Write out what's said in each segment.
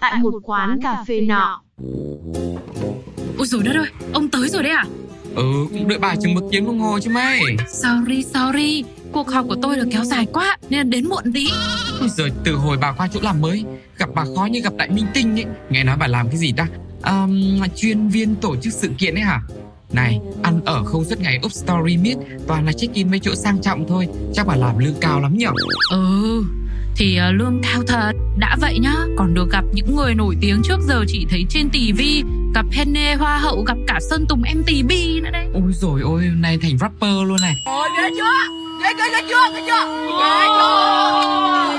tại một quán cà phê nọ. Ôi rồi đất ơi, ông tới rồi đấy à? Ừ, cũng đợi bà chừng một tiếng đồng hồ chứ mấy Sorry, sorry, cuộc họp của tôi là kéo dài quá nên đến muộn tí. Ôi giời, từ hồi bà qua chỗ làm mới Gặp bà khó như gặp đại minh tinh ấy. Nghe nói bà làm cái gì ta? Um, Chuyên viên tổ chức sự kiện ấy hả? Này, ăn ở không suốt ngày up story miết Toàn là check in mấy chỗ sang trọng thôi. Chắc bà làm lương cao lắm nhở? Ừ, thì uh, lương cao thật. Đã vậy nhá, còn được gặp những người nổi tiếng trước giờ chỉ thấy trên tivi gặp Penny Hoa hậu, gặp cả Sơn Tùng MTV nữa đấy. Ôi rồi ôi, nay thành rapper luôn này Ôi ghê chưa Ghê ghê ghê chưa Ghê chưa Ghê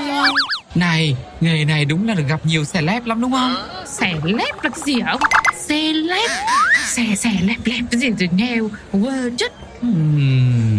chưa Này, nghề này đúng là được gặp nhiều celeb lắm đúng không Xẻ lép là cái gì hả ông? Xe lép, xẻ xẻ lép lép cái gì rồi nghe quơ chất. Hmm,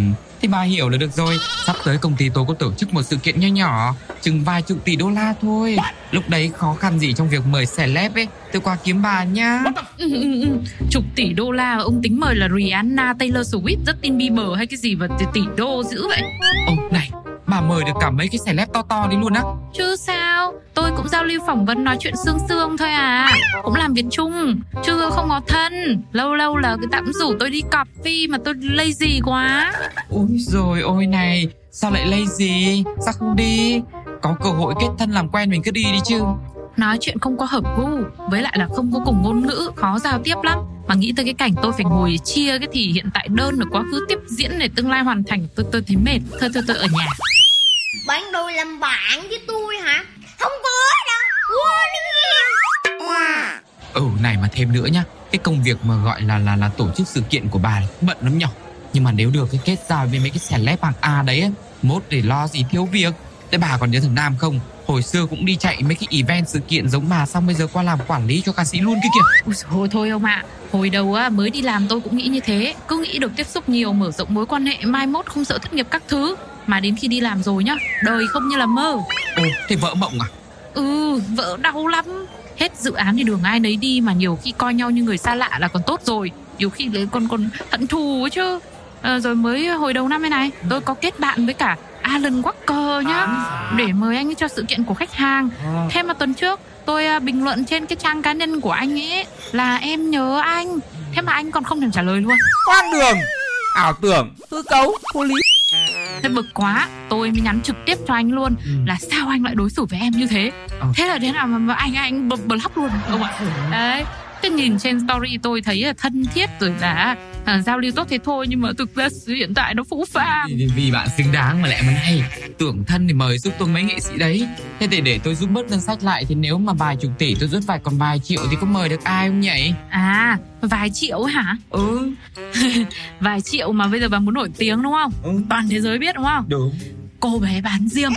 thì bà hiểu là được rồi. Sắp tới công ty tôi có tổ chức một sự kiện nho nhỏ Chừng vài chục tỷ đô la thôi. Lúc đấy khó khăn gì trong việc mời celeb ấy. Tôi qua kiếm bà nhá. Ừ, ừ, ừ. Chục tỷ đô la ông tính mời là Rihanna, Taylor Swift, Justin Bieber hay cái gì mà tỷ- đô dữ vậy? Ồ này Bà mời được cả mấy cái celeb to to đi luôn á. Chứ sao, tôi cũng giao lưu phỏng vấn nói chuyện xương xương thôi à. Cũng làm việc chung, chứ không có thân. Lâu lâu là cái tạm rủ tôi đi cà phê mà tôi lazy quá. Ôi rồi ôi này Sao lại lazy? Sao không đi? Có cơ hội kết thân làm quen mình cứ đi đi chứ. Nói chuyện không có hợp gu Với lại là không có cùng ngôn ngữ Khó giao tiếp lắm. Mà nghĩ tới cái cảnh tôi phải ngồi chia cái thì hiện tại đơn ở quá khứ tiếp diễn để tương lai hoàn thành Tôi tôi thấy mệt. Thôi thôi tôi ở nhà. Bạn đòi làm bạn với tôi hả? Không có đâu. Ừ này mà thêm nữa nhá. Cái công việc mà gọi là là là tổ chức sự kiện của bà bận lắm nhở? Nhưng mà nếu được cái kết giao với mấy cái celeb hàng A đấy á, Mốt để lo gì thiếu việc. Thế bà còn nhớ thằng Nam không? Hồi xưa cũng đi chạy mấy cái event sự kiện giống bà Xong bây giờ qua làm quản lý cho ca sĩ luôn kia kìa. Dồi ôi, thôi ông ạ. Hồi đầu á, mới đi làm tôi cũng nghĩ như thế. Cứ nghĩ được tiếp xúc nhiều mở rộng mối quan hệ Mai mốt không sợ thất nghiệp các thứ. Mà đến khi đi làm rồi nhá Đời không như là mơ Ồ thế vợ mộng à? Ừ vợ đau lắm. Hết dự án thì đường ai nấy đi Mà nhiều khi coi nhau như người xa lạ là còn tốt rồi. Nhiều khi lại còn còn hận thù ấy chứ. Ờ, Rồi mới hồi đầu năm này này Tôi có kết bạn với cả Alan Walker nhá. Để mời anh ấy cho sự kiện của khách hàng. Thêm mà tuần trước tôi à, bình luận trên cái trang cá nhân của anh ấy Là em nhớ anh. Thế mà anh còn không thèm trả lời luôn. Hoang đường! Ảo tưởng Hư cấu Vô lý bực quá Tôi mới nhắn trực tiếp cho anh luôn Là sao anh lại đối xử với em như thế? Ờ. Thế là thế nào mà, anh anh bl- block luôn ông ạ. Đấy Thế nhìn trên story tôi thấy là thân thiết rồi là à, giao lưu tốt thế thôi nhưng mà thực ra hiện tại nó phũ phàng. Vì, vì bạn xứng đáng mà lại mà này Tưởng thân thì mời giúp tôi mấy nghệ sĩ đấy. Thế để để tôi giúp bớt ngân sách lại Thì nếu mà vài chục tỷ tôi rút vài còn vài triệu Thì có mời được ai không nhỉ? À vài triệu hả? Ừ. Vài triệu mà bây giờ bà muốn nổi tiếng đúng không? Ừ. Toàn thế giới biết đúng không? Đúng. Cô bé bán diêm.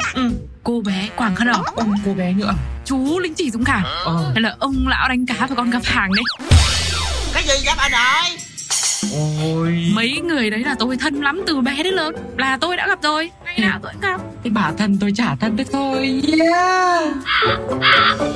Cô bé quảng khăn đỏ. Ông cô bé nữa. Chú lính chỉ dũng cảm Ờ. Hay là ông lão đánh cá và con gặp hàng đấy Cái gì vậy bà nội Ôi. Mấy người đấy là tôi thân lắm từ bé đến lớn Là tôi đã gặp rồi. Ngày nào tôi cũng gặp. Cái bà thân tôi trả thân được thôi. Yeah